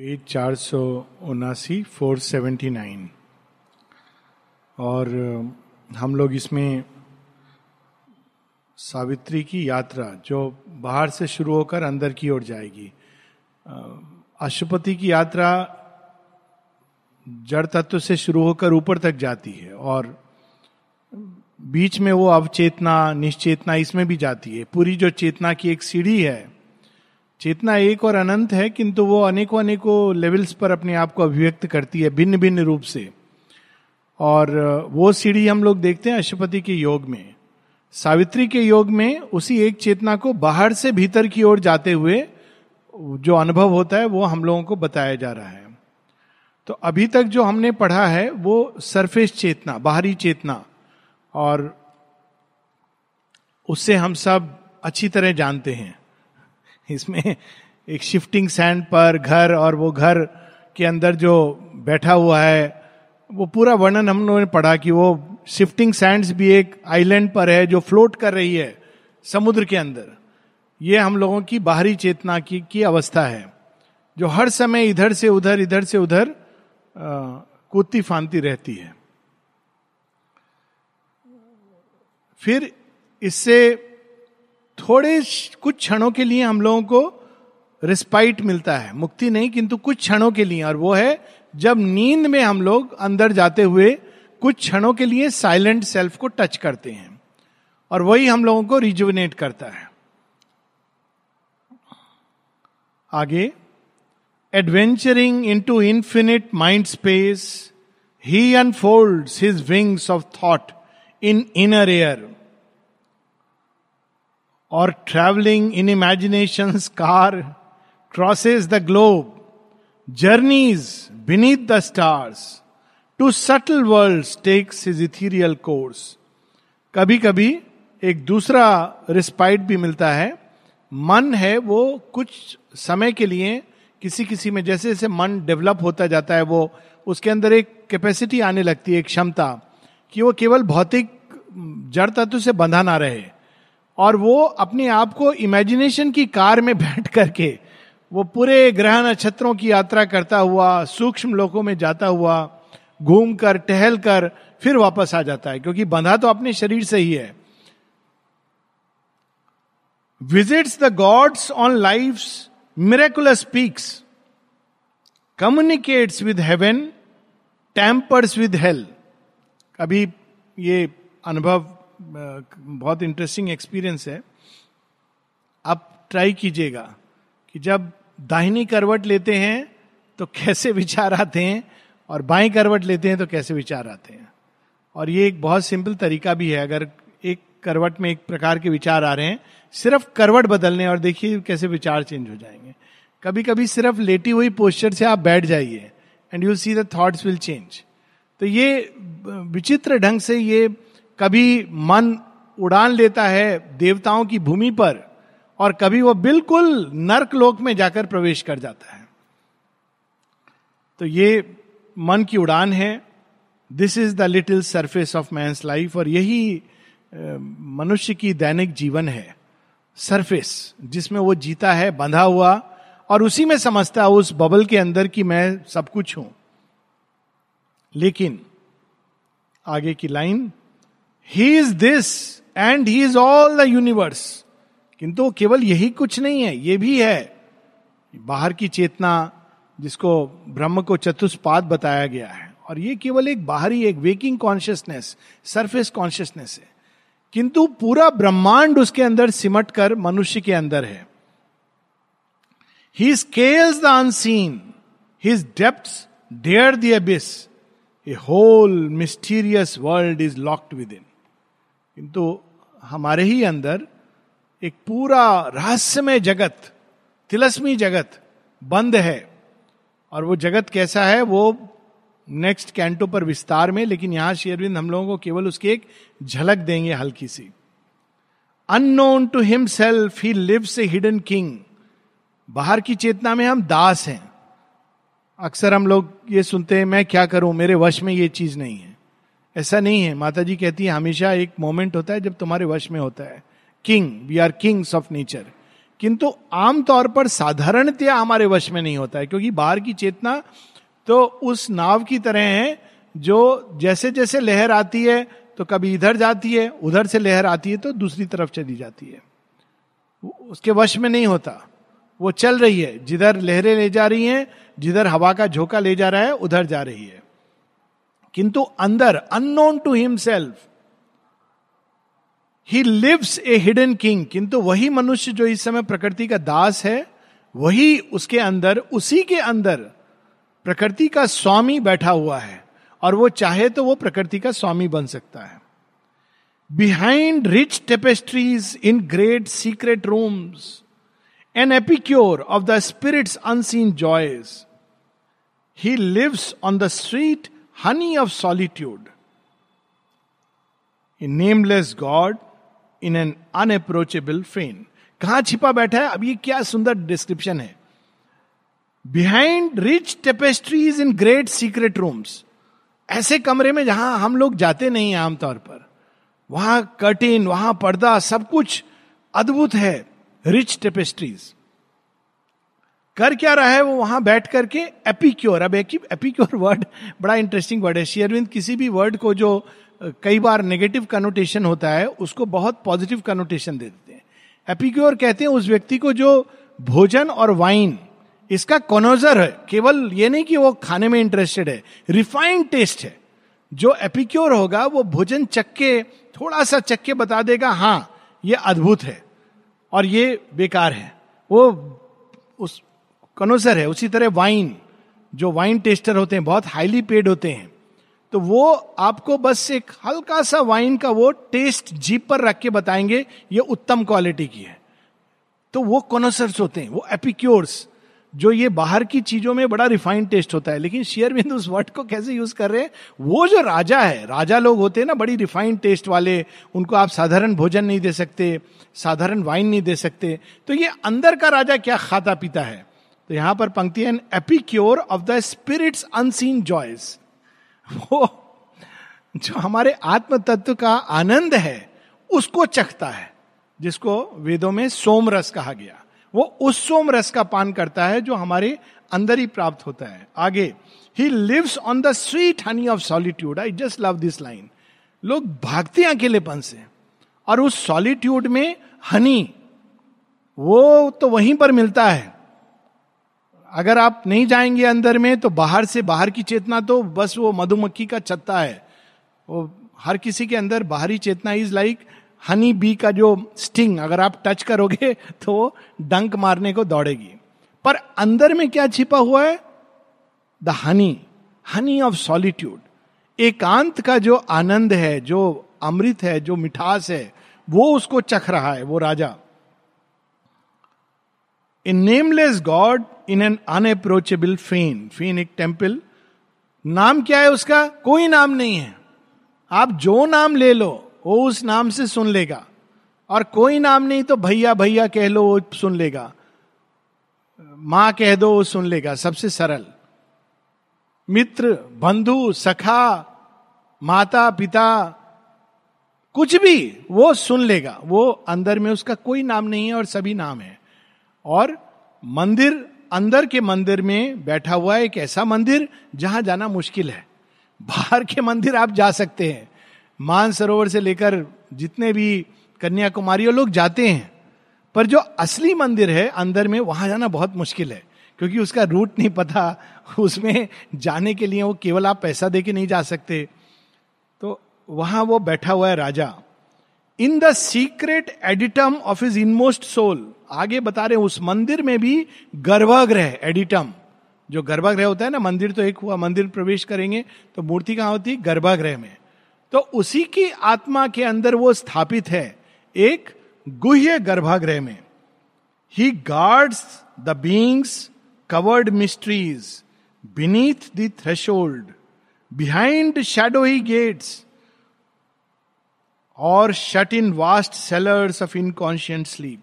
Page चार सौ उनासी फोर सेवेंटी नाइन और हम लोग इसमें सावित्री की यात्रा जो बाहर से शुरू होकर अंदर की ओर जाएगी। अशुपति की यात्रा जड़ तत्व से शुरू होकर ऊपर तक जाती है और बीच में वो अवचेतना, निश्चेतना इसमें भी जाती है। पूरी जो चेतना की एक सीढ़ी है चेतना एक और अनंत है, किंतु वो अनेकों अनेकों लेवल्स पर अपने आप को अभिव्यक्त करती है भिन्न भिन्न रूप से। और वो सीढ़ी हम लोग देखते हैं अशुपति के योग में। सावित्री के योग में उसी एक चेतना को बाहर से भीतर की ओर जाते हुए जो अनुभव होता है, वो हम लोगों को बताया जा रहा है। तो अभी तक जो हमने पढ़ा है, वो सरफेस चेतना, बाहरी चेतना। और उससे हम सब अच्छी तरह जानते हैं। इसमें एक शिफ्टिंग सैंड पर घर और वो घर के अंदर जो बैठा हुआ है वो पूरा वर्णन हम लोगों ने पढ़ा कि वो शिफ्टिंग सैंड्स भी एक आइलैंड पर है जो फ्लोट कर रही है समुद्र के अंदर। ये हम लोगों की बाहरी चेतना की, की अवस्था है जो हर समय इधर से उधर इधर से उधर कूदती फानती रहती है। फिर इससे थोड़े कुछ क्षणों के लिए हम लोगों को रिस्पाइट मिलता है। मुक्ति नहीं, किंतु कुछ क्षणों के लिए। और वो है, जब नींद में हम लोग अंदर जाते हुए कुछ क्षणों के लिए साइलेंट सेल्फ को टच करते हैं। और वही हम लोगों को रिजुवनेट करता है। आगे adventuring into infinite mind space he unfold his wings of thought in inner air or traveling in imagination's car, crosses the globe, journeys beneath the stars, to subtle worlds takes his ethereal course. कभी कभी एक दूसरा respite भी मिलता है मन है वो कुछ समय के लिए किसी किसी में जैसे जैसे मन डेवलप होता जाता है वो उसके अंदर एक कैपेसिटी आने लगती है एक क्षमता कि वो केवल भौतिक जड़ तत्व से बंधा ना रहे और वो अपने आप को इमेजिनेशन की कार में बैठ करके वो पूरे ग्रह नक्षत्रों की यात्रा करता हुआ, सूक्ष्म लोकों में जाता हुआ घूम कर टहल कर फिर वापस आ जाता है, क्योंकि बंधा तो अपने शरीर से ही है। Visits the gods on life miraculous peaks communicates with heaven tempers with hell कभी ये अनुभव बहुत इंटरेस्टिंग एक्सपीरियंस है। आप ट्राई कीजिएगा कि जब दाहिनी करवट लेते हैं तो कैसे विचार आते हैं और बाएँ करवट लेते हैं तो कैसे विचार आते हैं? और ये एक बहुत सिंपल तरीका भी है। अगर एक करवट में एक प्रकार के विचार आ रहे हैं, सिर्फ़ करवट बदलने और देखिए कैसे विचार चेंज हो जाएँगे। कभी कभी सिर्फ़ लेटी हुई पोस्चर से आप बैठ जाइए and you see the thoughts will change तो ये विचित्र ढंग से ये कभी मन उड़ान लेता है देवताओं की भूमि पर और कभी वो बिल्कुल नर्क लोक में जाकर प्रवेश कर जाता है। तो ये मन की उड़ान है। This is the little surface of man's life और यही मनुष्य की दैनिक जीवन है। सरफेस जिसमें वो जीता है, बंधा हुआ और उसी में समझता है, उस बबल के अंदर कि मैं सब कुछ हूँ। लेकिन आगे की line he is this and he is all the universe किंतु केवल यही कुछ नहीं है, ये भी है। बाहर की चेतना जिसको ब्रह्म को चतुष्पाद बताया गया है। और ये केवल एक बाहरी, एक वेकिंग कॉन्शियसनेस सरफेस कॉन्शियसनेस है। किंतु पूरा ब्रह्मांड उसके अंदर सिमट कर मनुष्य के अंदर है। He scales the unseen his depth dare the abyss a whole mysterious world is locked within किंतु हमारे ही अंदर एक पूरा रहस्यमय जगत, तिलस्मी जगत बंद है। और वो जगत कैसा है, वो नेक्स्ट कैंटो पर विस्तार में, लेकिन यहाँ शेरविंद हम लोगों को केवल उसकी एक झलक देंगे हल्की सी। Unknown to himself he lives a hidden king बाहर की चेतना में हम दास हैं। अक्सर हम लोग ये सुनते हैं, मैं क्या करूँ, मेरे वश में ये चीज़ नहीं है। ऐसा नहीं है। माता जी कहती है, हमेशा एक मोमेंट होता है जब तुम्हारे वश में होता है। King we are kings of nature किंतु आमतौर पर साधारणतया हमारे वश में नहीं होता है, क्योंकि बाहर की चेतना तो उस नाव की तरह है जो जैसे जैसे लहर आती है तो कभी इधर जाती है, उधर से लहर आती है तो दूसरी तरफ़ चली जाती है। उसके वश में नहीं होता। वो चल रही है। जिधर लहरें ले जा रही हैं, जिधर हवा का झोंका ले जा रहा है, उधर जा रही है। किंतु अंदर unknown to himself he lives a hidden king किंतु वही मनुष्य जो इस समय प्रकृति का दास है, वही उसके अंदर, उसी के अंदर प्रकृति का स्वामी बैठा हुआ है। और वो चाहे तो वो प्रकृति का स्वामी बन सकता है। Behind rich tapestries in great secret rooms an epicure of the spirits unseen joys he lives on the street honey of solitude in nameless god in an unapproachable fane कहाँ छिपा बैठा है? अब ये क्या सुंदर डिस्क्रिप्शन है? Behind rich tapestries in great secret rooms ऐसे कमरे में जहाँ हम लोग जाते नहीं आमतौर पर। वहाँ कर्टिन वहाँ पर्दा, सब कुछ अद्भुत है रिच टेपेस्ट्रीज कर क्या रहा है, वो वहाँ बैठ करके एपिक्योर, अब एपिक्योर वर्ड बड़ा इंटरेस्टिंग वर्ड है। शेयरविंद किसी भी वर्ड को जो कई बार नेगेटिव कनोटेशन होता है, उसको बहुत पॉजिटिव कनोटेशन दे देते हैं। एपिक्योर कहते हैं, उस व्यक्ति को जो भोजन और वाइन इसका कॉनोजर है। केवल ये नहीं कि वो खाने में इंटरेस्टेड है रिफाइंड टेस्ट है। जो एपिक्योर होगा, वो भोजन चक्के, थोड़ा सा चक्के बता देगा हाँ ये अद्भुत है और ये बेकार है। वो उस कनोजर है, उसी तरह वाइन, जो वाइन टेस्टर होते हैं, बहुत हाईली पेड होते हैं। तो वो आपको बस एक हल्का सा वाइन का वो टेस्ट जीप पर रख के बताएँगे, ये उत्तम क्वालिटी की है। तो वो कॉनोसर्स होते हैं, वो एपिक्योर्स जो ये बाहर की चीज़ों में बड़ा रिफाइंड टेस्ट होता है। लेकिन शेयर बिंदु उस वर्ड को कैसे यूज़ कर रहे हैं? वो जो राजा है, राजा लोग होते हैं ना, बड़ी रिफाइंड टेस्ट वाले, उनको आप साधारण भोजन नहीं दे सकते, साधारण वाइन नहीं दे सकते। तो ये अंदर का राजा क्या खाता पीता है? तो यहाँ पर पंक्ति an epicure of the spirits unseen joys वो जो हमारे आत्म तत्व का आनंद है, उसको चखता है, जिसको वेदों में सोम रस कहा गया। वो उस सोम रस का पान करता है जो हमारे अंदर ही प्राप्त होता है। आगे he lives on the sweet honey of solitude I just love this line लोग भागते हैं अकेलेपन से, और उस सॉलिट्यूड में हनी वो तो वहीं पर मिलता है। अगर आप नहीं जाएँगे अंदर में तो बाहर से बाहर की चेतना तो बस वो मधुमक्खी का छत्ता है। वो हर किसी के अंदर बाहरी चेतना इज़ लाइक हनी बी का जो स्टिंग अगर आप टच करोगे तो डंक मारने को दौड़ेगी। पर अंदर में क्या छिपा हुआ है? The honey honey of solitude एकांत का जो आनंद है, जो अमृत है, जो मिठास है, वो उसको चख रहा है, वो राजा। In nameless god in an unapproachable fane fane एक टेंपल नाम क्या है उसका? कोई नाम नहीं है। आप जो नाम ले लो, वो उस नाम से सुन लेगा। और कोई नाम नहीं तो भैया भैया कह लो, वो सुन लेगा। माँ कह दो, वो सुन लेगा। सबसे सरल। मित्र, बंधु, सखा, माता, पिता, कुछ भी, वो सुन लेगा। वो अंदर में उसका कोई नाम नहीं है और सभी नाम है। और मंदिर अंदर के मंदिर में बैठा हुआ एक ऐसा मंदिर जहाँ जाना मुश्किल है। बाहर के मंदिर आप जा सकते हैं। मान सरोवर से लेकर जितने भी कन्याकुमारी लोग जाते हैं, पर जो असली मंदिर है अंदर में वहाँ जाना बहुत मुश्किल है, क्योंकि उसका रूट नहीं पता, उसमें जाने के लिए वो केवल आप पैसा दे के नहीं जा सकते। तो वहाँ वो बैठा हुआ है राजा। In the secret adytum of is inmost soul आगे बता रहे उस मंदिर में भी गर्भगृह एडिटम जो गर्भगृह होता है ना, मंदिर तो एक हुआ, मंदिर प्रवेश करेंगे तो मूर्ति कहाँ होती? है गर्भगृह में. तो उसी की आत्मा के अंदर वो स्थापित है, एक गुह्य गर्भागृह में. He guards the beings covered mysteries beneath the behind shadow he gates और shut in vast cellars of inconscient sleep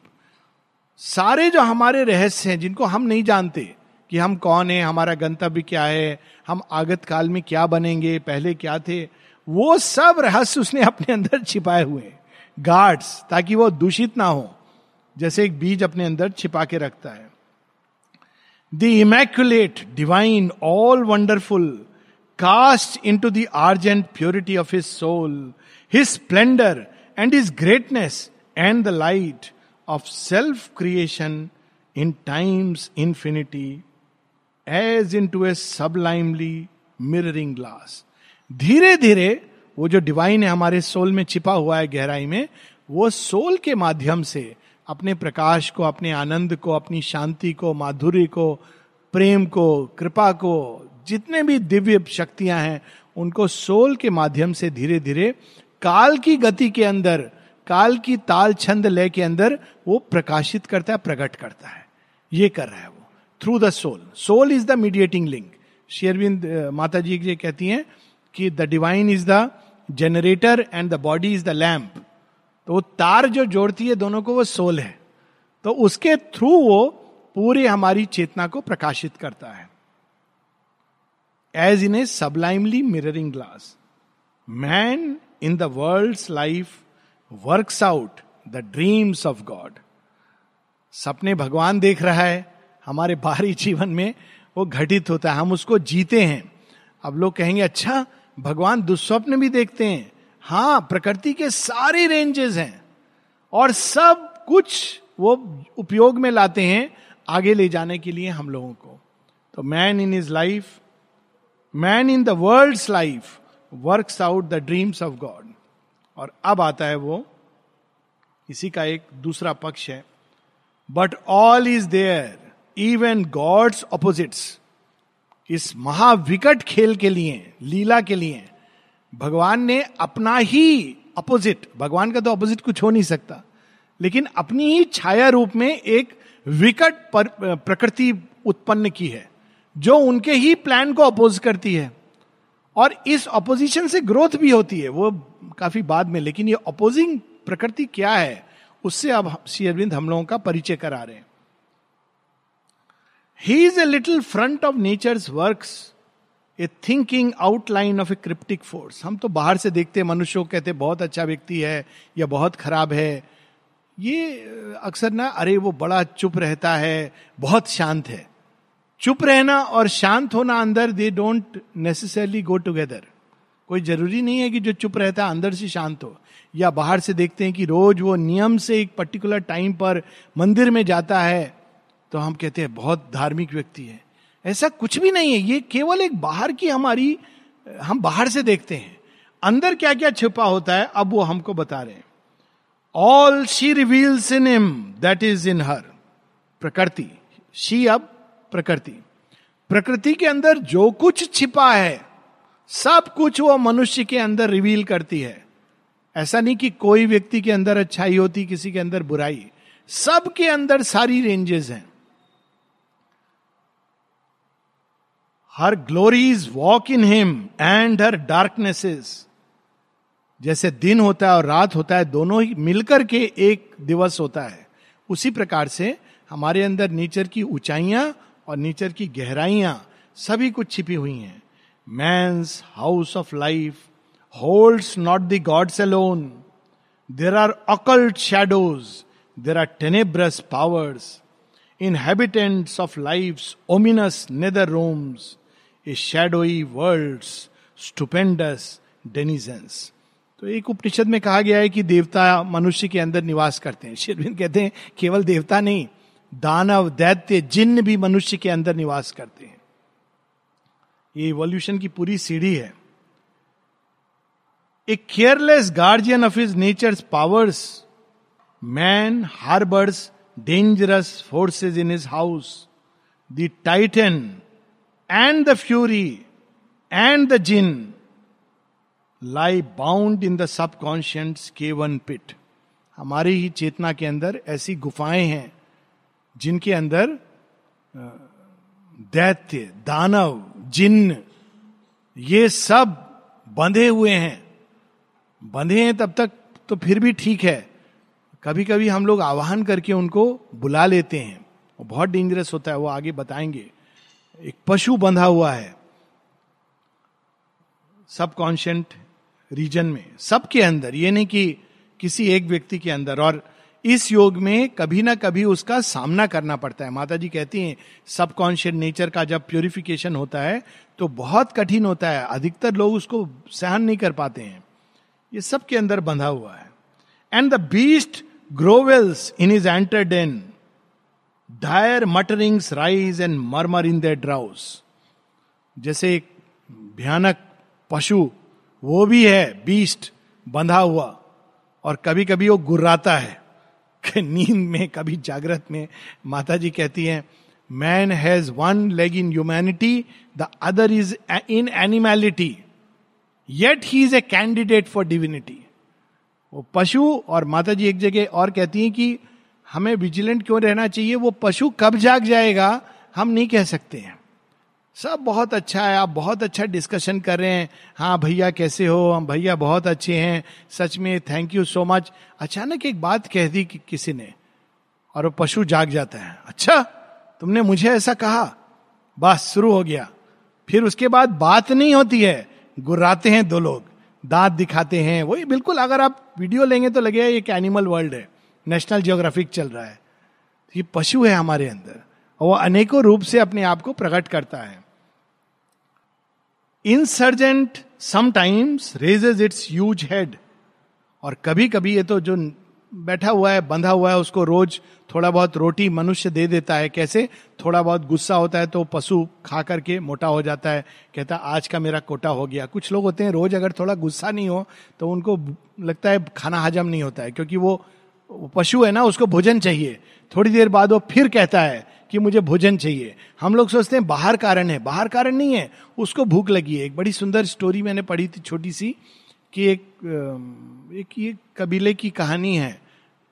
सारे जो हमारे रहस्य हैं, जिनको हम नहीं जानते कि हम कौन है, हमारा गंतव्य क्या है, हम आगत काल में क्या बनेंगे, पहले क्या थे, वो सब रहस्य उसने अपने अंदर छिपाए हुए गार्ड्स ताकि वो दूषित ना हो, जैसे एक बीज अपने अंदर छिपा के रखता है। The immaculate divine all wonderful cast into the argent purity of his soul his splendour and his greatness and the light of self creation in times infinity as into a sublimely mirroring glass धीरे धीरे वो जो divine है हमारे soul में छिपा हुआ है गहराई में, वो सोल के माध्यम से अपने प्रकाश को, अपने आनंद को, अपनी शांति को, माधुर्य को, प्रेम को, कृपा को जितने भी दिव्य शक्तियाँ हैं, उनको सोल के माध्यम से धीरे धीरे काल की गति के अंदर, काल की ताल छंद लय के अंदर वो प्रकाशित करता है, प्रकट करता है। ये कर रहा है वो। Through the soul soul is the mediating link Sri Aurobindo माता जी ये कहती हैं कि the divine is the generator and the body is the lamp तो वो तार जो जोड़ती है दोनों को वो सोल है। तो उसके थ्रू वो पूरे हमारी चेतना को प्रकाशित करता है। As in a sublimely mirroring glass man in the world life works out the dreams of god सपने भगवान देख रहा है, हमारे बाहरी जीवन में वो घटित होता है, हम उसको जीते हैं। अब लोग कहेंगे अच्छा भगवान दुस्वप्न भी देखते हैं। हाँ प्रकृति के सारे रेंजेस हैं। और सब कुछ वो उपयोग में लाते हैं आगे ले जाने के लिए हम लोगों को। तो man in is life man in the world life works out the dreams of god और अब आता है वो, इसी का एक दूसरा पक्ष है। But all is there even god's opposites इस महाविकट खेल के लिए, लीला के लिए, भगवान ने अपना ही अपोजिट भगवान का तो अपोजिट कुछ हो नहीं सकता। लेकिन अपनी ही छाया रूप में एक विकट प्रकृति उत्पन्न की है। जो उनके ही प्लान को अपोज करती है। और इस अपोजिशन से ग्रोथ भी होती है। वो काफ़ी बाद में, लेकिन ये अपोजिंग प्रकृति क्या है, उससे अब श्री अरविंद हम लोगों का परिचय करा रहे हैं। He is a little front of nature work a thinking outline of a cryptic force हम तो बाहर से देखते हैं, मनुष्यों को कहते बहुत अच्छा व्यक्ति है या बहुत खराब है। ये अक्सर ना, अरे वो बड़ा चुप रहता है, बहुत शांत है। चुप रहना और शांत होना अंदर they don't necessarily go together कोई ज़रूरी नहीं है कि जो चुप रहता है, अंदर से शांत हो। या बाहर से देखते हैं कि रोज वो नियम से एक पर्टिकुलर टाइम पर मंदिर में जाता है तो हम कहते हैं, बहुत धार्मिक व्यक्ति है। ऐसा कुछ भी नहीं है। ये केवल एक बाहर की हमारी, हम बाहर से देखते हैं। अंदर क्या क्या छिपा होता है, अब वो हमको बता रहे all she reveals in him that is in her प्रकृति। शी अब प्रकृति। प्रकृति के अंदर जो कुछ छिपा है, सब कुछ वो मनुष्य के अंदर रिवील करती है। ऐसा नहीं कि कोई व्यक्ति के अंदर अच्छाई होती, किसी के अंदर बुराई। सब के अंदर सारी रेंजेस हैं। Her glories walk in him and her darknesses जैसे दिन होता है और रात होता है, दोनों ही मिलकर के एक दिवस होता है। उसी प्रकार से हमारे अंदर नेचर की ऊंचाइयाँ और नेचर की गहराइयाँ सभी कुछ छिपी हुई हैं। Man's house of life holds not the gods alone there are occult shadows there are tenebrous powers inhabitants of life's ominous nether rooms, a shadowy world stupendous denizens तो एक उपनिषद में कहा गया है कि देवता मनुष्य के अंदर निवास करते हैं। शेरविंद कहते हैं केवल देवता नहीं दानव, दैत्य जिन्न भी मनुष्य के अंदर निवास करते हैं। ये इवोल्यूशन की पूरी सीढ़ी है। A careless guardian of his nature powers man harbours dangerous forces in his house the titan and the fury and the djinn lie bound in the subconscious cavern pit हमारी ही चेतना के अंदर ऐसी गुफाएँ हैं जिनके अंदर दैत्य, दानव जिन्न ये सब बंधे हुए हैं। बंधे हैं तब तक तो फिर भी ठीक है। कभी कभी हम लोग आवाहन करके उनको बुला लेते हैं। वो बहुत डेंजरस होता है, वो आगे बताएँगे। एक पशु बंधा हुआ है। सबकॉन्शियंट रीजन में, सबके अंदर। ये नहीं कि किसी एक व्यक्ति के अंदर। और इस योग में कभी ना कभी उसका सामना करना पड़ता है। माता जी कहती हैं, सबकॉन्शियस नेचर का जब प्योरिफिकेशन होता है तो बहुत कठिन होता है। अधिकतर लोग उसको सहन नहीं कर पाते हैं। ये सब के अंदर बंधा हुआ है। And the beast grovels in its inner den dire mutterings rise and murmur in their drowse जैसे एक भयानक पशु, वो भी है बीस्ट बंधा हुआ। और कभी कभी वो गुर्राता है। नींद में, कभी जागृत में माता जी कहती हैं man has one leg in humanity the other is in animality yet he is a candidate for divinity वो पशु और माता जी एक जगह और कहती हैं कि हमें विजिलेंट क्यों रहना चाहिए? वो पशु कब जाग जाएगा, हम नहीं कह सकते हैं। सब बहुत अच्छा है, आप बहुत अच्छा डिस्कशन कर रहे हैं। हाँ भैया कैसे हो? हम भैया बहुत अच्छे हैं। सच में थैंक यू सो मच अचानक एक बात कह दी कि, किसी ने, और वो पशु जाग जाता है। अच्छा तुमने मुझे ऐसा कहा? बस, शुरू हो गया। फिर उसके बाद बात नहीं होती है। गुर्राते हैं दो लोग, दांत दिखाते हैं। वही बिल्कुल, अगर आप वीडियो लेंगे तो लगेगा एक एनिमल वर्ल्ड है। नेशनल जियोग्राफिक चल रहा है। ये पशु है हमारे अंदर, और वो अनेकों रूप से अपने आप को प्रकट करता है। Insurgent sometimes raises its huge head और कभी कभी ये तो जो बैठा हुआ है, बंधा हुआ है, उसको रोज थोड़ा बहुत रोटी मनुष्य दे देता है। कैसे? थोड़ा बहुत गुस्सा होता है तो पशु खा करके मोटा हो जाता है। कहता, आज का मेरा कोटा हो गया। कुछ लोग होते हैं, रोज अगर थोड़ा गुस्सा नहीं हो तो उनको लगता है खाना हजम नहीं होता है, क्योंकि वो पशु है ना, उसको भोजन चाहिए। थोड़ी देर बाद वो फिर कहता है कि मुझे भोजन चाहिए। हम लोग सोचते हैं बाहर कारण है। बाहर कारण नहीं है। उसको भूख लगी है। एक बड़ी सुंदर स्टोरी मैंने पढ़ी थी छोटी सी कि एक एक ये कबीले की कहानी है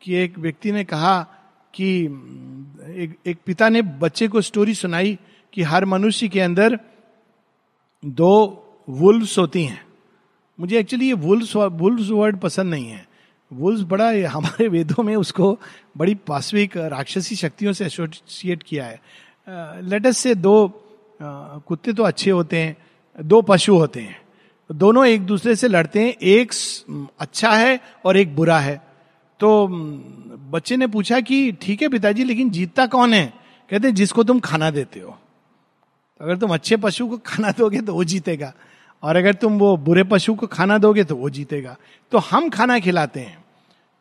कि एक व्यक्ति ने कहा कि एक एक पिता ने बच्चे को स्टोरी सुनाई कि हर मनुष्य के अंदर दो वुल्व्स होती हैं। मुझे एक्चुअली ये वुल्व्स वुल्व्स वर्ड पसंद नहीं है। वुल्स बड़ा हमारे वेदों में उसको बड़ी पाश्विक राक्षसी शक्तियों से एसोसिएट किया है। लेटस से दो कुत्ते तो अच्छे होते हैं, दो पशु होते हैं। दोनों एक दूसरे से लड़ते हैं, एक अच्छा है और एक बुरा है। तो बच्चे ने पूछा कि ठीक है पिताजी, लेकिन जीतता कौन है? कहते हैं, जिसको तुम खाना देते हो। अगर तुम अच्छे पशु को खाना दोगे तो वो जीतेगा। और अगर तुम वो बुरे पशु को खाना दोगे तो वो जीतेगा। तो हम खाना खिलाते हैं।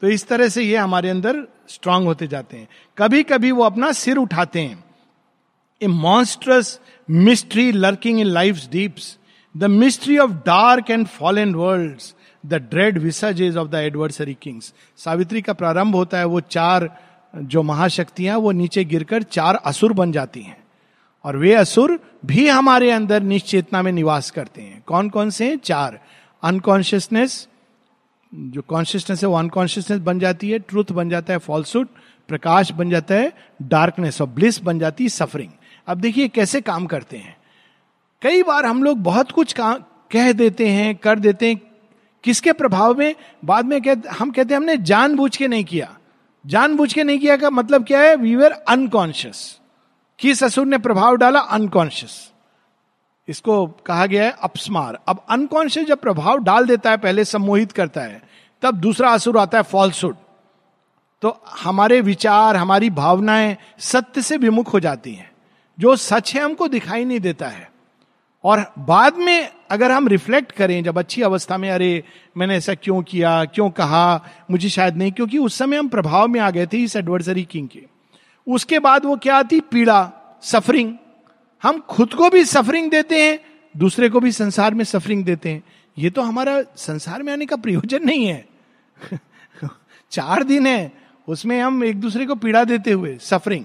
तो इस तरह से ये हमारे अंदर स्ट्रांग होते जाते हैं। कभी कभी वो अपना सिर उठाते हैं। A monstrous mystery lurking in life deeps the mystery of dark and fallen world the dread विसर्जेज of the adversary kings Savitri का प्रारंभ होता है, वो चार जो महाशक्तियाँ वो नीचे गिरकर चार असुर बन जाती हैं। और वे असुर भी हमारे अंदर निश्चेतना में निवास करते हैं। कौन कौन से हैं? चार। अनकॉन्शियसनेस जो कॉन्शियसनेस है वो अनकॉन्शियसनेस बन जाती है ट्रूथ बन जाता है फॉल्सूट प्रकाश बन जाता है डार्कनेस और ब्लिस बन जाती है सफरिंग अब देखिए कैसे काम करते हैं। कई बार हम लोग बहुत कुछ काम कह देते हैं कर देते हैं किसके प्रभाव में? बाद में कह, हम कहते हैं हमने जानबूझ के नहीं किया। जानबूझ के नहीं किया का मतलब क्या है? वी वर अनकॉन्शियस किस असुर ने प्रभाव डाला? अनकॉन्शियस इसको कहा गया है अपस्मार। अब अनकॉन्शियस जब प्रभाव डाल देता है, पहले सम्मोहित करता है, तब दूसरा असुर आता है फॉल्सुड तो हमारे विचार, हमारी भावनाएँ सत्य से विमुख हो जाती हैं। जो सच है, हमको दिखाई नहीं देता है। और बाद में अगर हम रिफ्लेक्ट करें, जब अच्छी अवस्था में, अरे, मैंने ऐसा क्यों किया, क्यों कहा, मुझे शायद नहीं, क्योंकि उस समय हम प्रभाव में आ गए थे इस एडवर्सरी किंग के। उसके बाद वो क्या आती पीड़ा सफरिंग हम खुद को भी सफरिंग देते हैं, दूसरे को भी संसार में सफरिंग देते हैं। ये तो हमारा संसार में आने का प्रयोजन नहीं है। चार दिन है, उसमें हम एक दूसरे को पीड़ा देते हुए सफरिंग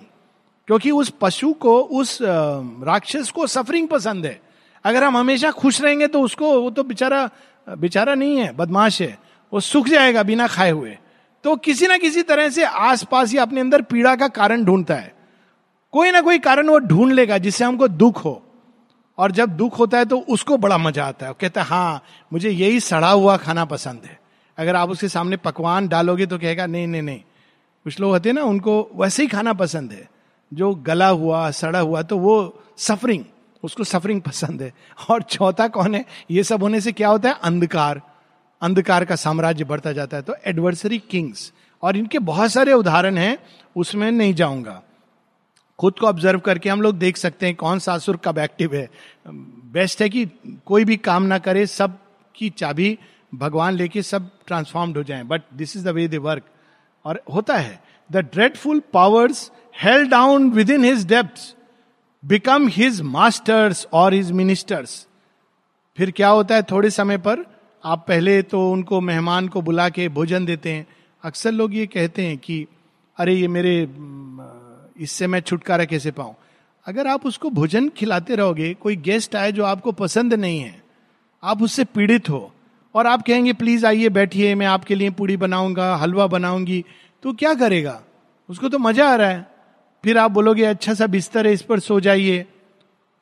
क्योंकि उस पशु को, उस राक्षस को सफरिंग पसंद है। अगर हम हमेशा खुश रहेंगे तो उसको, वो तो बेचारा बेचारा नहीं है, बदमाश है। वो सुख जाएगा बिना खाए हुए। तो किसी ना किसी तरह से आसपास ही अपने अंदर पीड़ा का कारण ढूंढता है। कोई ना कोई कारण वो ढूंढ लेगा जिससे हमको दुख हो। और जब दुख होता है तो उसको बड़ा मज़ा आता है। कहता है हाँ मुझे यही सड़ा हुआ खाना पसंद है। अगर आप उसके सामने पकवान डालोगे तो कहेगा, नहीं नहीं नहीं। कुछ लोग होते हैं ना, उनको वैसे ही खाना पसंद है। जो गला हुआ, सड़ा हुआ तो वो सफरिंग उसको सफरिंग पसंद है। और चौथा कौन है? ये सब होने से क्या होता है? अंधकार। अंधकार का साम्राज्य बढ़ता जाता है। तो एडवर्सरी किंग्स और इनके बहुत सारे उदाहरण हैं, उसमें नहीं जाऊँगा। खुद को ऑब्ज़र्व करके हम लोग देख सकते हैं कौन सा कब एक्टिव है। बेस्ट है कि कोई भी काम ना करे सब की चाबी भगवान लेके सब ट्रांसफॉर्म्ड हो जाए। But this is the way they work और होता है the dreadful powers held down within his depth become his masters और हिज मिनिस्टर्स फिर क्या होता है, थोड़े समय पर आप पहले तो उनको मेहमान को बुला के भोजन देते हैं। अक्सर लोग ये कहते हैं कि, अरे ये मेरे इससे मैं छुटकारा कैसे पाऊँ? अगर आप उसको भोजन खिलाते रहोगे कोई गेस्ट आए जो आपको पसंद नहीं है आप उससे पीड़ित हो और आप कहेंगे प्लीज़ आइए बैठिए मैं आपके लिए पूड़ी बनाऊँगा हलवा बनाऊँगी तो क्या करेगा? उसको तो मज़ा आ रहा है। फिर आप बोलोगे अच्छा सा बिस्तर है इस पर सो जाइए।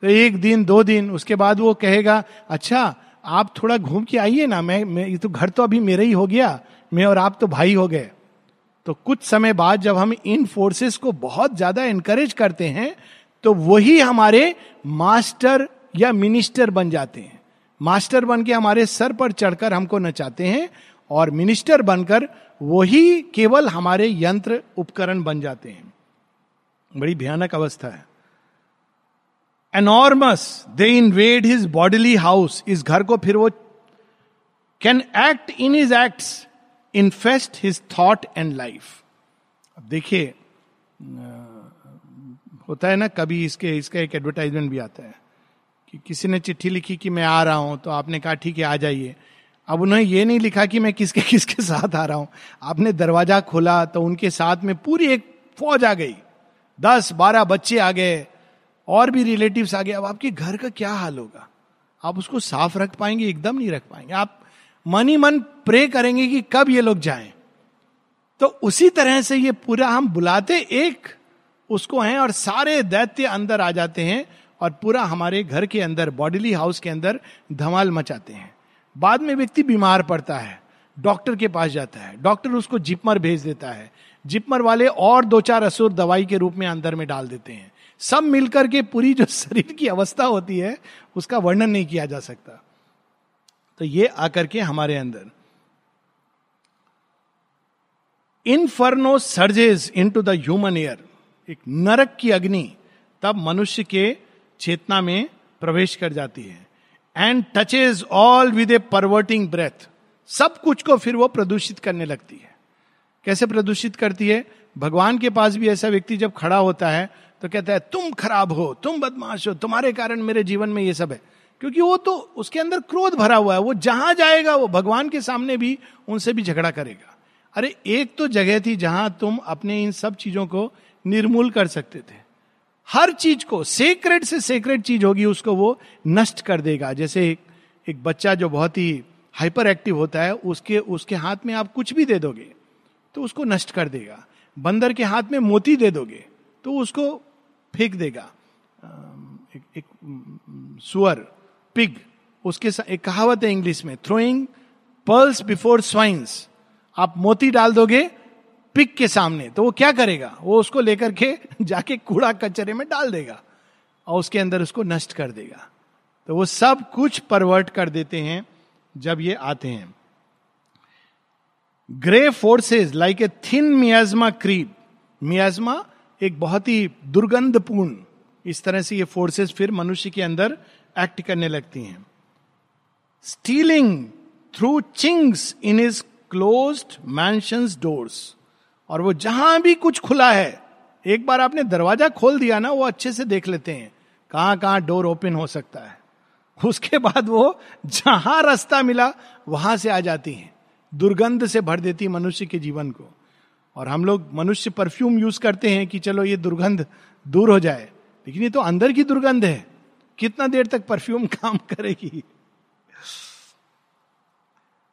तो एक दिन दो दिन उसके बाद वो कहेगा अच्छा आप थोड़ा घूम के आइए ना मैं, मैं तो घर तो अभी मेरा ही हो गया मैं और आप तो भाई हो गए। तो कुछ समय बाद जब हम इन फोर्सेस को बहुत ज़्यादा एनकरेज करते हैं तो वही हमारे मास्टर या मिनिस्टर बन जाते हैं। मास्टर बन के हमारे सर पर चढ़कर हमको नचाते हैं और मिनिस्टर बनकर वही केवल हमारे यंत्र, उपकरण बन जाते हैं। बड़ी भयानक अवस्था है। Enormous they invade his bodily house इस घर को फिर वो can act in his acts infest his thought and life अब देखिए होता है ना, कभी इसके, इसका एक एडवर्टाइजमेंट भी आता है कि किसी ने चिट्ठी लिखी कि मैं आ रहा हूँ तो आपने कहा, ठीक है, आ जाइए। अब उन्होंने ये नहीं लिखा कि मैं किसके किसके साथ आ रहा हूँ। आपने दरवाज़ा खोला तो उनके साथ में पूरी एक फौज आ गई। दस, बारह बच्चे आ गए, और भी रिलेटिव्स आ गए। अब आपके घर का क्या हाल होगा? आप उसको साफ़ रख पाएँगे, एकदम नहीं रख पाएँगे। आप मन ही मन प्रे करेंगे कि कब ये लोग जाएँ। तो उसी तरह से ये पूरा हम बुलाते एक, उसको हैं और सारे दैत्य अंदर आ जाते हैं और पूरा हमारे घर के अंदर बॉडीली हाउस के अंदर धमाल मचाते हैं। बाद में व्यक्ति बीमार पड़ता है, डॉक्टर के पास जाता है, डॉक्टर उसको जिपमर भेज देता है। जिपमर वाले और दो चार असुर दवाई के रूप में अंदर में डाल देते हैं। सब मिलकर के पूरी जो शरीर की अवस्था होती है, उसका वर्णन नहीं किया जा सकता। तो ये आकर के हमारे अंदर। Inferno surges into the human air एक नरक की अग्नि, तब मनुष्य के चेतना में प्रवेश कर जाती है। And touches all with a perverting breath सब कुछ को फिर वो प्रदूषित करने लगती है। कैसे प्रदूषित करती है? भगवान के पास भी ऐसा व्यक्ति जब खड़ा होता है तो कहता है, तुम खराब हो, तुम बदमाश हो, तुम्हारे कारण मेरे जीवन में ये सब है। क्योंकि वो तो उसके अंदर क्रोध भरा हुआ है। वो जहाँ जाएगा वो भगवान के सामने भी उनसे भी झगड़ा करेगा। अरे एक तो जगह थी जहाँ तुम अपने इन सब चीज़ों को निर्मूल कर सकते थे। हर चीज़ को सेक्रेट से सेक्रेट चीज़ होगी उसको वो नष्ट कर देगा। जैसे एक, एक बच्चा जो बहुत ही हाइपर एक्टिव होता है उसके उसके हाथ में आप कुछ भी दे दोगे तो उसको नष्ट कर देगा। बंदर के हाथ में मोती दे दोगे तो उसको फेंक देगा। एक, एक सुअर पिग उसके एक कहावत है इंग्लिश में थ्रोइंग पर्ल्स बिफोर स्वाइंस आप मोती डाल दोगे पिक के सामने तो वो क्या करेगा? वो उसको लेकर के जाके कूड़ा कचरे में डाल देगा और उसके अंदर उसको नष्ट कर देगा। तो वो सब कुछ परवर्ट कर देते हैं जब ये आते हैं। Grey forces like a thin miasma creep miasma एक बहुत ही दुर्गंधपूर्ण, इस तरह से ये फोर्सेस फिर मनुष्य के अंदर एक्ट करने लगती हैं। Stealing through chinks in is close mansion doors और वो जहाँ भी कुछ खुला है, एक बार आपने दरवाज़ा खोल दिया ना, वो अच्छे से देख लेते हैं, कहाँ कहाँ डोर ओपन हो सकता है। उसके बाद वो जहाँ रास्ता मिला, वहाँ से आ जाती हैं। दुर्गंध से भर देती मनुष्य के जीवन को। और हम लोग मनुष्य परफ्यूम यूज़ करते हैं कि चलो ये दुर्गंध दूर हो जाए। लेकिन ये तो अंदर की दुर्गंध है। कितना देर तक परफ्यूम काम करेगी?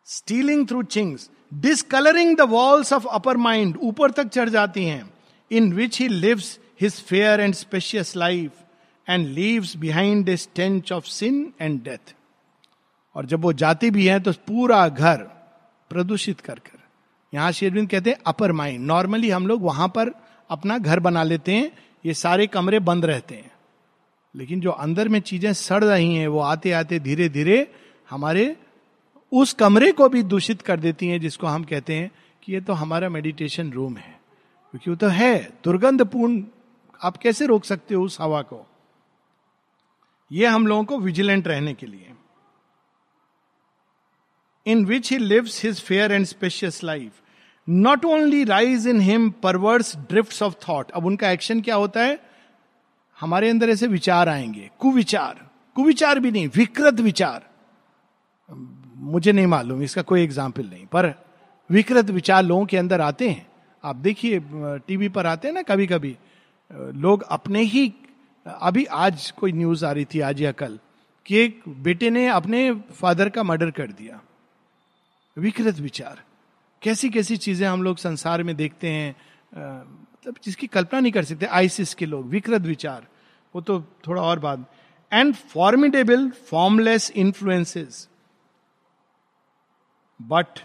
Stealing through chinks discolouring the walls of upper mind ऊपर तक चढ़ जाती हैं in which he lives his fair and spacious life and leaves behind stench of sin and death और जब वो जाती भी है तो पूरा घर प्रदूषित कर कर। यहाँ शेरविंद कहते हैं अपर माइंड नॉर्मली हम लोग वहाँ पर अपना घर बना लेते हैं, ये सारे कमरे बंद रहते हैं। लेकिन जो अंदर में चीज़ें सड़ रही हैं, वो आते आते धीरे धीरे हमारे उस कमरे को भी दूषित कर देती हैं, जिसको हम कहते हैं कि ये तो हमारा मेडिटेशन रूम है। क्योंकि वो तो है, दुर्गंधपूर्ण। आप कैसे रोक सकते हो उस हवा को? ये हम लोगों को विजिलेंट रहने के लिए। In which he lives his fair and spacious life not only rise in him perverse drift of thought अब उनका एक्शन क्या होता है? हमारे अंदर ऐसे विचार आएँगे। कुविचार। कुविचार भी नहीं, विकृत विचार। मुझे नहीं मालूम, इसका कोई एग्ज़ाम्पल नहीं। पर विकृत विचार लोगों के अंदर आते हैं। आप देखिए, टीवी पर आते हैं ना कभी कभी लोग अपने ही, अभी आज कोई न्यूज़ आ रही थी, आज या कल, कि एक बेटे ने अपने फादर का मर्डर कर दिया। विकृत विचार। कैसी कैसी चीज़ें हम लोग संसार में देखते हैं मतलब जिसकी कल्पना नहीं कर सकते, आइसिस के लोग, विकृत विचार, वो तो थोड़ा और बाद and formidable formless influences but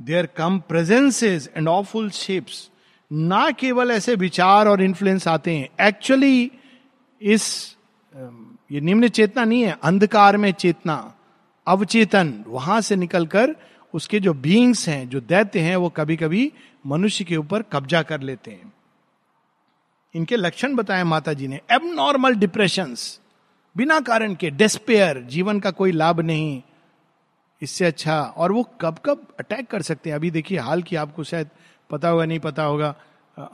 there come presences and awful shapes ना केवल ऐसे विचार और इन्फ्लुएंस आते हैं। एक्चुअली इस ये निम्न चेतना नहीं है। अंधकार में चेतना, अवचेतन, वहाँ से निकलकर उसके जो बींग्स हैं, जो दैत्य हैं, वो कभी कभी मनुष्य के ऊपर कब्जा कर लेते हैं। इनके लक्षण बताए माता जी ने। एबनॉर्मल डिप्रेशन बिना कारण के डेस्पेयर जीवन का कोई लाभ नहीं। इससे अच्छा और वो कब कब अटैक कर सकते हैं? अभी देखिए, हाल की आपको शायद पता होगा, नहीं पता होगा।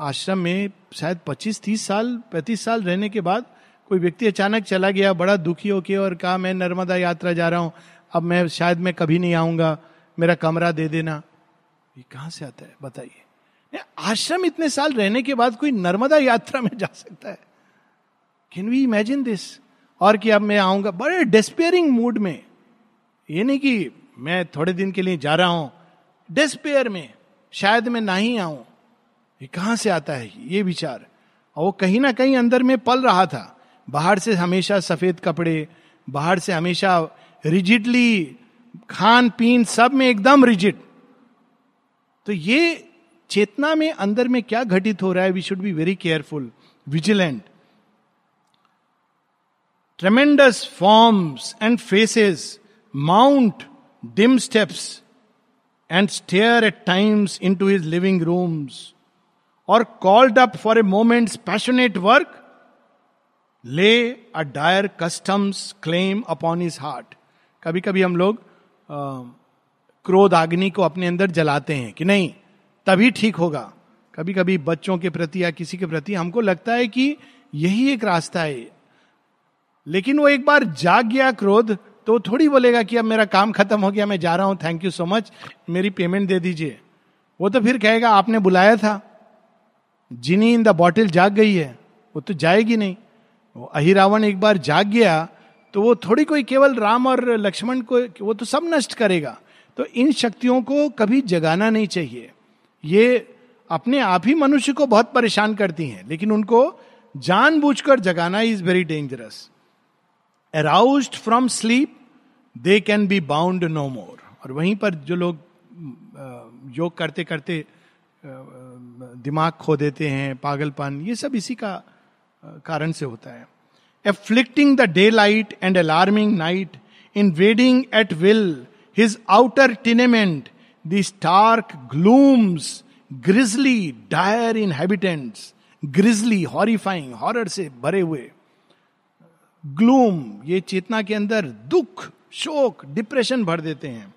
आश्रम में शायद 25-30 साल 35 साल रहने के बाद कोई व्यक्ति अचानक चला गया, बड़ा दुखी होके और कहा, मैं नर्मदा यात्रा जा रहा हूँ, अब मैं, शायद मैं कभी नहीं आऊँगा, मेरा कमरा दे देना। ये कहाँ से आता है? बताइए। आश्रम इतने साल रहने के बाद कोई नर्मदा यात्रा में जा सकता है। कैन वी इमेजिन दिस और कि अब मैं आऊँगा, बड़े डिस्पेयरिंग मूड में। ये नहीं कि मैं थोड़े दिन के लिए जा रहा हूँ डिस्पेयर में, शायद मैं ना ही आऊँ। ये कहाँ से आता है ये विचार? और वो कहीं ना कहीं अंदर में पल रहा था। बाहर से हमेशा सफ़ेद कपड़े, बाहर से हमेशा रिजिडली खान पीन सब में एकदम रिजिड तो ये चेतना में, अंदर में क्या घटित हो रहा है? We should be very careful vigilant tremendous forms and faces mount dim steps and stare at times into his living rooms और called up for a moments passionate work lay a dire customs claim upon his heart कभी कभी हम लोग क्रोध अग्नि को अपने अंदर जलाते हैं कि नहीं, तभी ठीक होगा। कभी कभी बच्चों के प्रति या किसी के प्रति हमको लगता है कि यही एक रास्ता है। लेकिन वो एक बार जाग गया क्रोध तो थोड़ी बोलेगा कि अब मेरा काम खत्म हो गया, मैं जा रहा हूँ थैंक यू सो मच मेरी पेमेंट दे दीजिए। वो तो फिर कहेगा, आपने बुलाया था। जिनी इन द बॉटल जाग गई है, वो तो जाएगी नहीं। अहिरावण एक बार जाग गया तो वो थोड़ी कोई केवल राम और लक्ष्मण को, वो तो सब नष्ट करेगा। तो इन शक्तियों को कभी जगाना नहीं चाहिए। ये अपने आप ही मनुष्य को बहुत परेशान करती हैं, लेकिन उनको जानबूझकर जगाना is very dangerous arouse from sleep they can be bound no more और वहीं पर जो लोग योग करते करते दिमाग खो देते हैं, पागलपन, ये सब इसी का कारण से होता है। Afflicting the daylight and alarming night invading at will his outer tenement, the stark glooms, grisly, dire inhabitants, grisly horrifying horror से भरे हुए ग्लूम ये चेतना के अंदर दुख शोक डिप्रेशन भर देते हैं।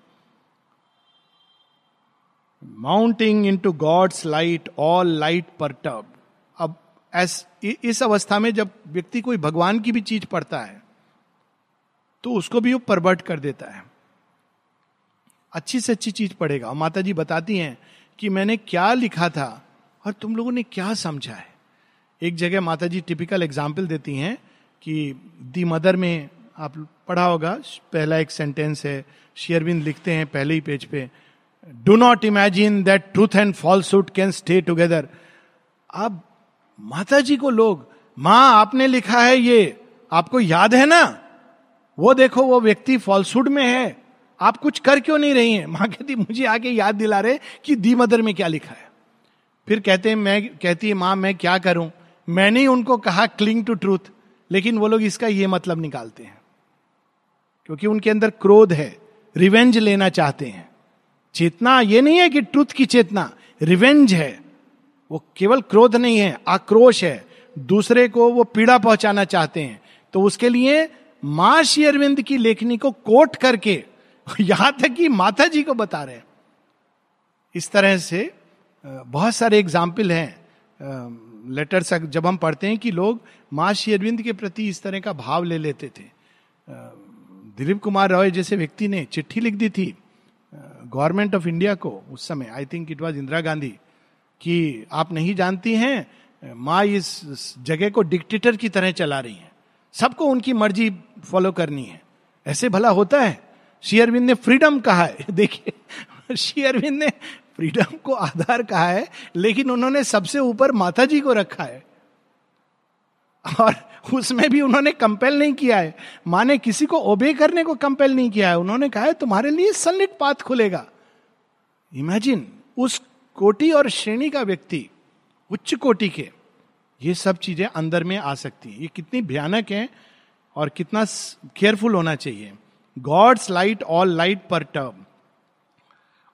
Mounting into God's light all light पर टब एस इस अवस्था में जब व्यक्ति कोई भगवान की भी चीज़ पढ़ता है तो उसको भी वो परवर्ट कर देता है। अच्छी से अच्छी चीज़ पढ़ेगा। और माता जी बताती हैं कि मैंने क्या लिखा था और तुम लोगों ने क्या समझा है। एक जगह माता जी टिपिकल एग्ज़ाम्पल देती हैं कि दी मदर में आप पढ़ा होगा, पहला एक सेंटेंस है शेयरविंद लिखते हैं पहले ही पेज पे do not imagine that truth and falsehood can stay together आप माता जी को लोग, माँ, आपने लिखा है ये, आपको याद है ना? वो देखो, वो व्यक्ति फॉल्सूड में है आप कुछ कर क्यों नहीं रही हैं? माँ कहती, मुझे आके याद दिला रहे कि दी मदर में क्या लिखा है. फिर कहते हैं, मैं कहती है, माँ, मैं क्या करूँ? मैंने ही उनको कहा क्लिंग टू ट्रूथ लेकिन वो लोग इसका ये मतलब निकालते हैं। क्योंकि उनके अंदर क्रोध है, रिवेंज लेना चाहते हैं। चेतना ये नहीं है कि ट्रुथ की चेतना, रिवेंज है। वो केवल क्रोध नहीं है, आक्रोश है। दूसरे को वो पीड़ा पहुंचाना चाहते हैं। तो उसके लिए माँ शेयरविंद की लेखनी को कोट करके यहाँ तक कि माता जी को बता रहे हैं। इस तरह से बहुत सारे एग्ज़ाम्पल हैं लेटर्स जब हम पढ़ते हैं कि लोग माँ शेयरविंद के प्रति इस तरह का भाव ले लेते थे। दिलीप कुमार रॉय जैसे व्यक्ति ने चिट्ठी लिख दी थी गवर्नमेंट ऑफ़ इंडिया को उस समय I think it was Indira Gandhi, कि आप नहीं जानती हैं, माँ इस जगह को डिक्टेटर की तरह चला रही हैं। सबको उनकी मर्ज़ी फॉलो करनी है। ऐसे भला होता है? शेयरविंद ने फ्रीडम कहा है। देखिए शेयरविंद ने फ्रीडम को आधार कहा है, लेकिन उन्होंने सबसे ऊपर माता जी को रखा है। और उसमें भी उन्होंने कंपेल नहीं किया है। माने किसी को ओबे करने को कंपेल नहीं किया है। उन्होंने कहा है, तुम्हारे लिए सनलिट पाथ खुलेगा। इमेजिन उस कोटि और श्रेणी का व्यक्ति, उच्च कोटि के, ये सब चीज़ें अंदर में आ सकती है। ये कितनी भयानक है और कितना केयरफुल होना चाहिए। गॉड्स लाइट ऑल लाइट पर टर्म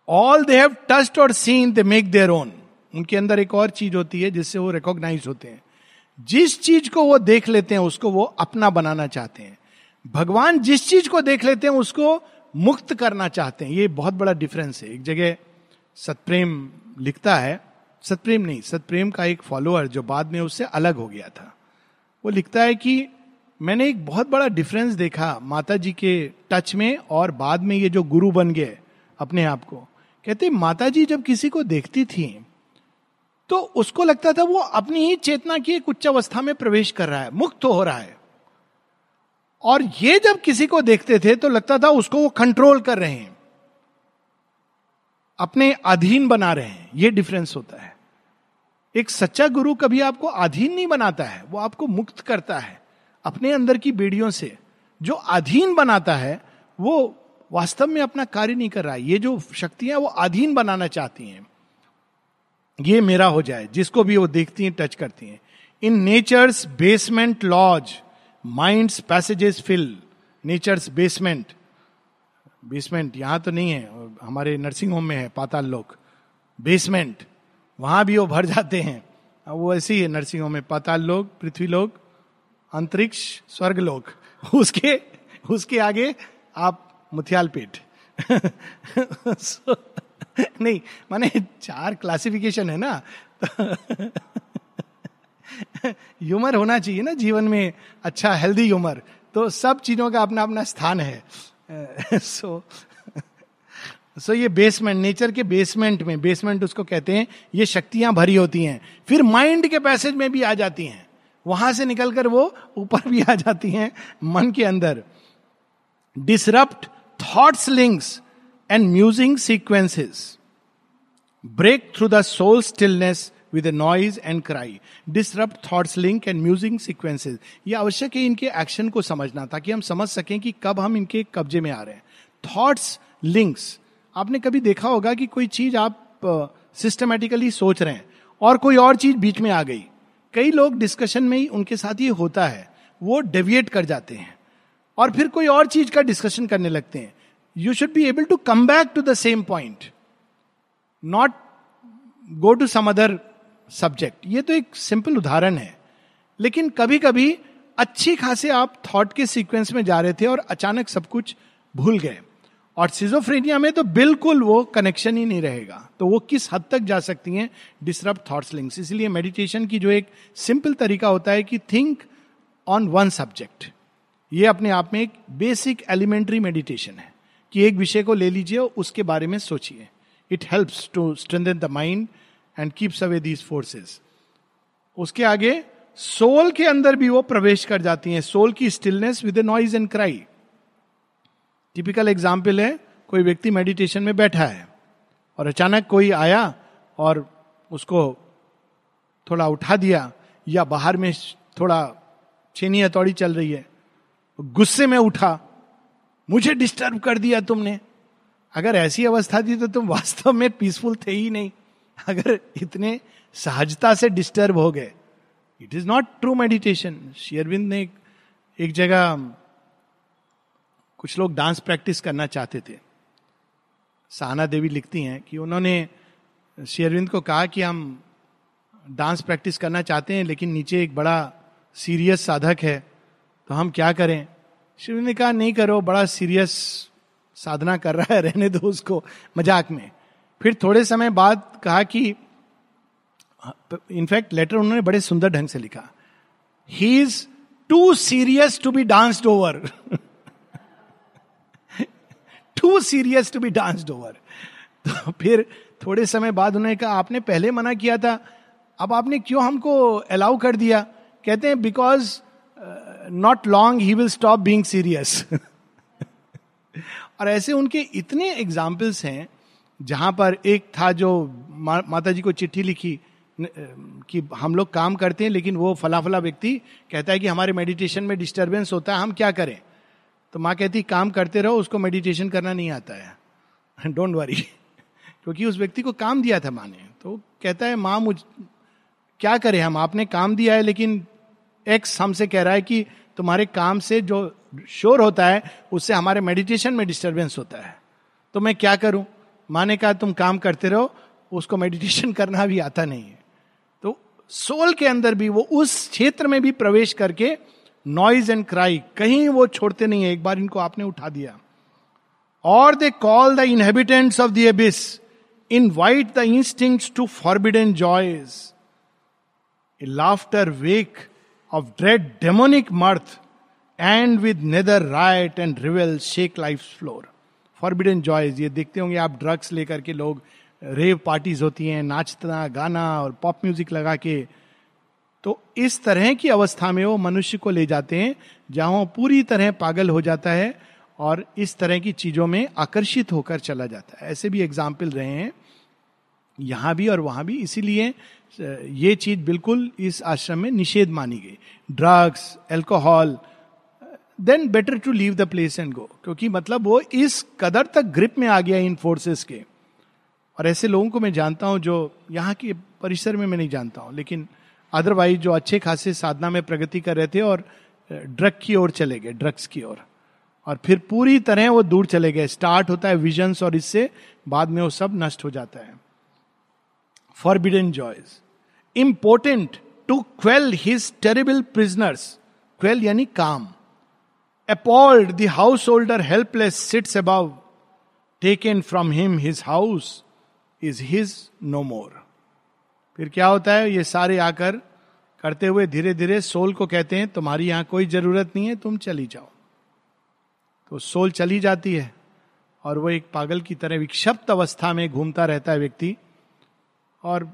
ऑल दे हैव टस्ट और seen they make their own उनके अंदर एक और चीज़ होती है, जिससे वो रिकॉग्नाइज होते हैं। जिस चीज़ को वो देख लेते हैं, उसको वो अपना बनाना चाहते हैं। भगवान जिस चीज़ को देख लेते हैं, उसको मुक्त करना चाहते हैं। ये बहुत बड़ा डिफरेंस है। एक जगह सतप्रेम लिखता है। सतप्रेम नहीं, सतप्रेम का एक फॉलोअर जो बाद में उससे अलग हो गया था। वो लिखता है कि मैंने एक बहुत बड़ा डिफरेंस देखा माता जी के टच में और बाद में ये जो गुरु बन गए अपने आप को। कहते माता जी जब किसी को देखती थी तो उसको लगता था वो अपनी ही चेतना की एक उच्च अवस्था में प्रवेश कर रहा है, मुक्त हो रहा है। और ये जब किसी को देखते थे तो लगता था उसको वो कंट्रोल कर रहे हैं। अपने अधीन बना रहे हैं। ये डिफरेंस होता है। एक सच्चा गुरु कभी आपको अधीन नहीं बनाता है, वो आपको मुक्त करता है। अपने अंदर की बेड़ियों से जो अधीन बनाता है, वो वास्तव में अपना कार्य नहीं कर रहा है। ये जो शक्तियाँ वो अधीन बनाना चाहती हैं। ये मेरा हो जाए, जिसको भी वो देखती हैं टच करती हैं। In nature's basement lodge mind's passages fill nature's basement basement यहाँ तो नहीं है हमारे नर्सिंग होम में है, पाताल लोग बेसमेंट वहाँ भी वो भर जाते हैं। वो ऐसे ही है नर्सिंग होम में, पाताल लोग पृथ्वी लोग अंतरिक्ष स्वर्गलोक। उसके उसके आगे आप मुथियाल पेट so, नहीं माने चार क्लासिफिकेशन है ना? ह्यूमर होना चाहिए ना जीवन में। अच्छा हेल्दी ह्यूमर तो सब चीज़ों का अपना अपना स्थान है। सो सो ये बेसमेंट नेचर के बेसमेंट में बेसमेंट उसको कहते हैं ये शक्तियाँ भरी होती हैं। फिर माइंड के पैसेज में भी आ जाती हैं। वहाँ से निकलकर वो ऊपर भी आ जाती हैं मन के अंदर। Disrupt thoughts links and musing sequences break through the soul stillness with a noise and cry disrupt thoughts link and musing sequences ये आवश्यक है इनके एक्शन को समझना, ताकि हम समझ सकें कि कब हम इनके कब्जे में आ रहे हैं। थॉट्स लिंक्स आपने कभी देखा होगा कि कोई चीज़ आप सिस्टमेटिकली सोच रहे हैं और कोई और चीज़ बीच में आ गई। कई लोग डिस्कशन में ही उनके साथ ये होता है, वो डेविएट कर जाते हैं और फिर कोई और चीज़ का डिस्कशन करने लगते हैं। You should be able to come back to the same point not go to some other subject ये तो एक सिंपल उदाहरण है। लेकिन कभी कभी अच्छी खासे आप थॉट के सीक्वेंस में जा रहे थे और अचानक सब कुछ भूल गए। और सिजोफ्रेनिया में तो बिल्कुल वो कनेक्शन ही नहीं रहेगा। तो वो किस हद तक जा सकती हैं? डिस्टर्ब थॉट्स लिंक्स इसलिए मेडिटेशन की जो एक सिंपल तरीका होता है कि थिंक ऑन वन सब्जेक्ट ये अपने आप में एक बेसिक एलिमेंट्री मेडिटेशन है कि एक विषय को ले लीजिए और उसके बारे में सोचिए। It helps to strengthen the mind and keeps away these forces उसके आगे सोल के अंदर भी वो प्रवेश कर जाती हैं। सोल की stillness with noise and cry typical example है, कोई व्यक्ति मेडिटेशन में बैठा है और अचानक कोई आया और उसको थोड़ा उठा दिया या बाहर में थोड़ा छेनी हथौड़ी चल रही है, गुस्से में उठा, मुझे डिस्टर्ब कर दिया तुमने। अगर ऐसी अवस्था थी तो तुम वास्तव में पीसफुल थे ही नहीं। अगर इतने सहजता से डिस्टर्ब हो गए it is not true meditation Sri Aurobindo ने एक जगह कुछ लोग डांस प्रैक्टिस करना चाहते थे। साना देवी लिखती हैं कि उन्होंने शेरविंद को कहा कि हम डांस प्रैक्टिस करना चाहते हैं, लेकिन नीचे एक बड़ा सीरियस साधक है तो हम क्या करें? शेरविंद ने कहा, नहीं करो, बड़ा सीरियस साधना कर रहा है, रहने दो उसको मज़ाक में। फिर थोड़े समय बाद कहा कि, इनफैक्ट लेटर उन्होंने बड़े सुंदर ढंग से लिखा। He is too serious to be danced over too serious to be danced over तो फिर थोड़े समय बाद उन्होंने कहा आपने पहले मना किया था अब आपने क्यों हमको अलाउ कर दिया? कहते हैं because not long he will stop being serious और ऐसे उनके इतने एग्जाम्पल्स हैं जहाँ पर एक था जो मा, माता जी को चिट्ठी लिखी कि हम लोग काम करते हैं लेकिन वो फला फला व्यक्ति कहता है कि हमारे मेडिटेशन में डिस्टरबेंस होता है हम क्या करें? तो माँ कहती, काम करते रहो, उसको मेडिटेशन करना नहीं आता है. डोंट वरी क्योंकि उस व्यक्ति को काम दिया था माँ ने। तो कहता है, माँ, मुझ, क्या करें हम? आपने काम दिया है, लेकिन एक्स हमसे कह रहा है कि तुम्हारे काम से जो शोर होता है, उससे हमारे मेडिटेशन में डिस्टरबेंस होता है। तो मैं क्या करूँ? माँ ने कहा, तुम काम करते रहो, उसको मेडिटेशन करना भी आता नहीं है। तो सोल के अंदर भी वो उस क्षेत्र में भी प्रवेश करके नॉइज़ एंड क्राई कहीं वो छोड़ते नहीं है। एक बार इनको आपने उठा दिया। और they call the inhabitants of the abyss invite the instinct to forbidden joys a laughter wake of dread demonic mirth and with nether rite and revel shake life floor forbidden joys ये देखते होंगे आप drugs लेकर के लोग रेव parties होती हैं, नाचना, गाना और पॉप म्यूज़िक लगा के तो इस तरह की अवस्था में वो मनुष्य को ले जाते हैं, जहाँ वो पूरी तरह पागल हो जाता है और इस तरह की चीज़ों में आकर्षित होकर चला जाता है। ऐसे भी एग्ज़ाम्पल रहे हैं। यहाँ भी और वहाँ भी। इसीलिए ये चीज़ बिल्कुल इस आश्रम में निषेध मानी गई। Drugs alcohol then better to leave the place and go क्योंकि मतलब वो इस कदर तक ग्रिप में आ गया इन फोर्सेस के। और ऐसे लोगों को मैं जानता हूँ जो यहाँ के परिसर में मैं नहीं जानता हूँ, लेकिन अदरवाइज़ जो अच्छे खासे साधना में प्रगति कर रहे थे और ड्रग की ओर चले गए ड्रग्स की ओर। और फिर पूरी तरह वो दूर चले गए। स्टार्ट होता है विजन्स और इससे बाद में वो सब नष्ट हो जाता है। Forbidden joys important to quell his terrible prisoners quell यानी काम। Appalled the householder helpless sits above taken from him his house is his no more फिर क्या होता है? ये सारे आकर करते हुए धीरे धीरे सोल को कहते हैं, तुम्हारी यहाँ कोई ज़रूरत नहीं है, तुम चली जाओ। तो सोल चली जाती है और वो एक पागल की तरह विक्षिप्त अवस्था में घूमता रहता है व्यक्ति। और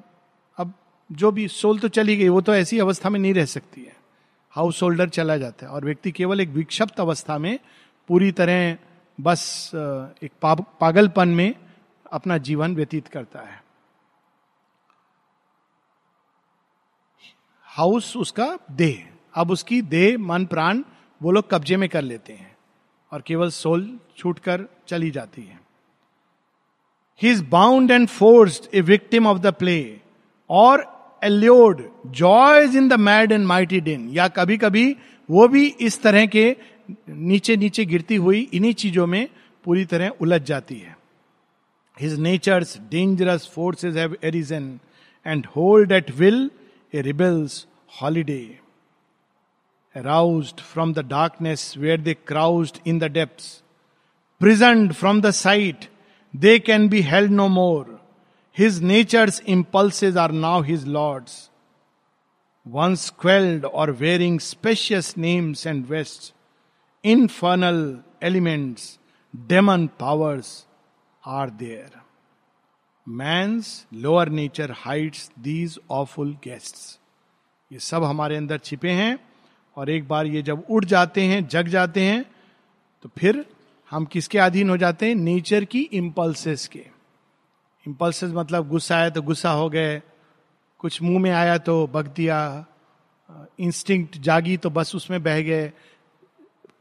अब जो भी सोल तो चली गई, वो तो ऐसी अवस्था में नहीं रह सकती है। हाउस होल्डर चला जाता है और व्यक्ति केवल एक विक्षिप्त अवस्था में पूरी तरह बस एक पागलपन में अपना जीवन व्यतीत करता है। हाउस उसका देह। अब उसकी देह, मन, प्राण, वो लोग कब्जे में कर लेते हैं और केवल सोल छूटकर चली जाती है। He is bound and forced a victim of the play और allured joys in the mad and mighty din या कभी कभी वो भी इस तरह के नीचे नीचे गिरती हुई इन्हीं चीज़ों में पूरी तरह उलझ जाती है। His nature's dangerous forces have arisen and hold at will a rebel's holiday. Aroused from the darkness where they crouched in the depths, prisoned from the sight, they can be held no more. His nature's impulses are now his lord's. Once quelled or wearing specious names and vests, infernal elements, demon powers are there. Man's lower nature hides these awful guests ये सब हमारे अंदर छिपे हैं और एक बार ये जब उड़ जाते हैं, जग जाते हैं तो फिर हम किसके अधीन हो जाते हैं? नेचर की इम्पल्सेस के। इम्पल्सेस मतलब गुस्सा आया तो गुस्सा हो गए, कुछ मुँह में आया तो बग दिया इंस्टिंक्ट जागी तो बस उसमें बह गए।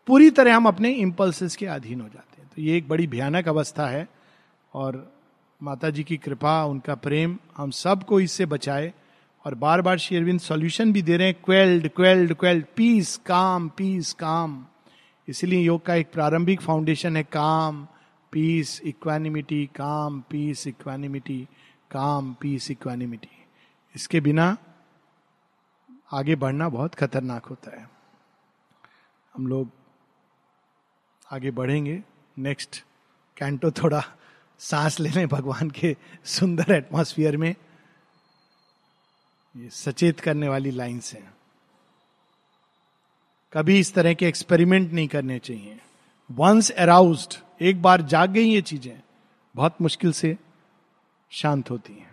पूरी तरह हम अपने इम्पल्सेस के अधीन हो जाते हैं। तो ये एक बड़ी भयानक अवस्था है और माता जी की कृपा, उनका प्रेम हम सबको इससे बचाए। और बार बार शेरविंद सॉल्यूशन भी दे रहे हैं quelled quelled quelled peace calm peace calm इसलिए योग का एक प्रारंभिक फाउंडेशन है calm peace equanimity calm peace equanimity calm peace equanimity इसके बिना आगे बढ़ना बहुत खतरनाक होता है। हम लोग आगे बढ़ेंगे। नेक्स्ट कैंटो थोड़ा सांस ले लें भगवान के सुंदर एटमोस्फियर में ये सचेत करने वाली लाइन्स हैं। कभी इस तरह के एक्सपेरिमेंट नहीं करने चाहिए। वंस अराउस्ड एक बार जाग गई ये चीज़ें, बहुत मुश्किल से शांत होती हैं।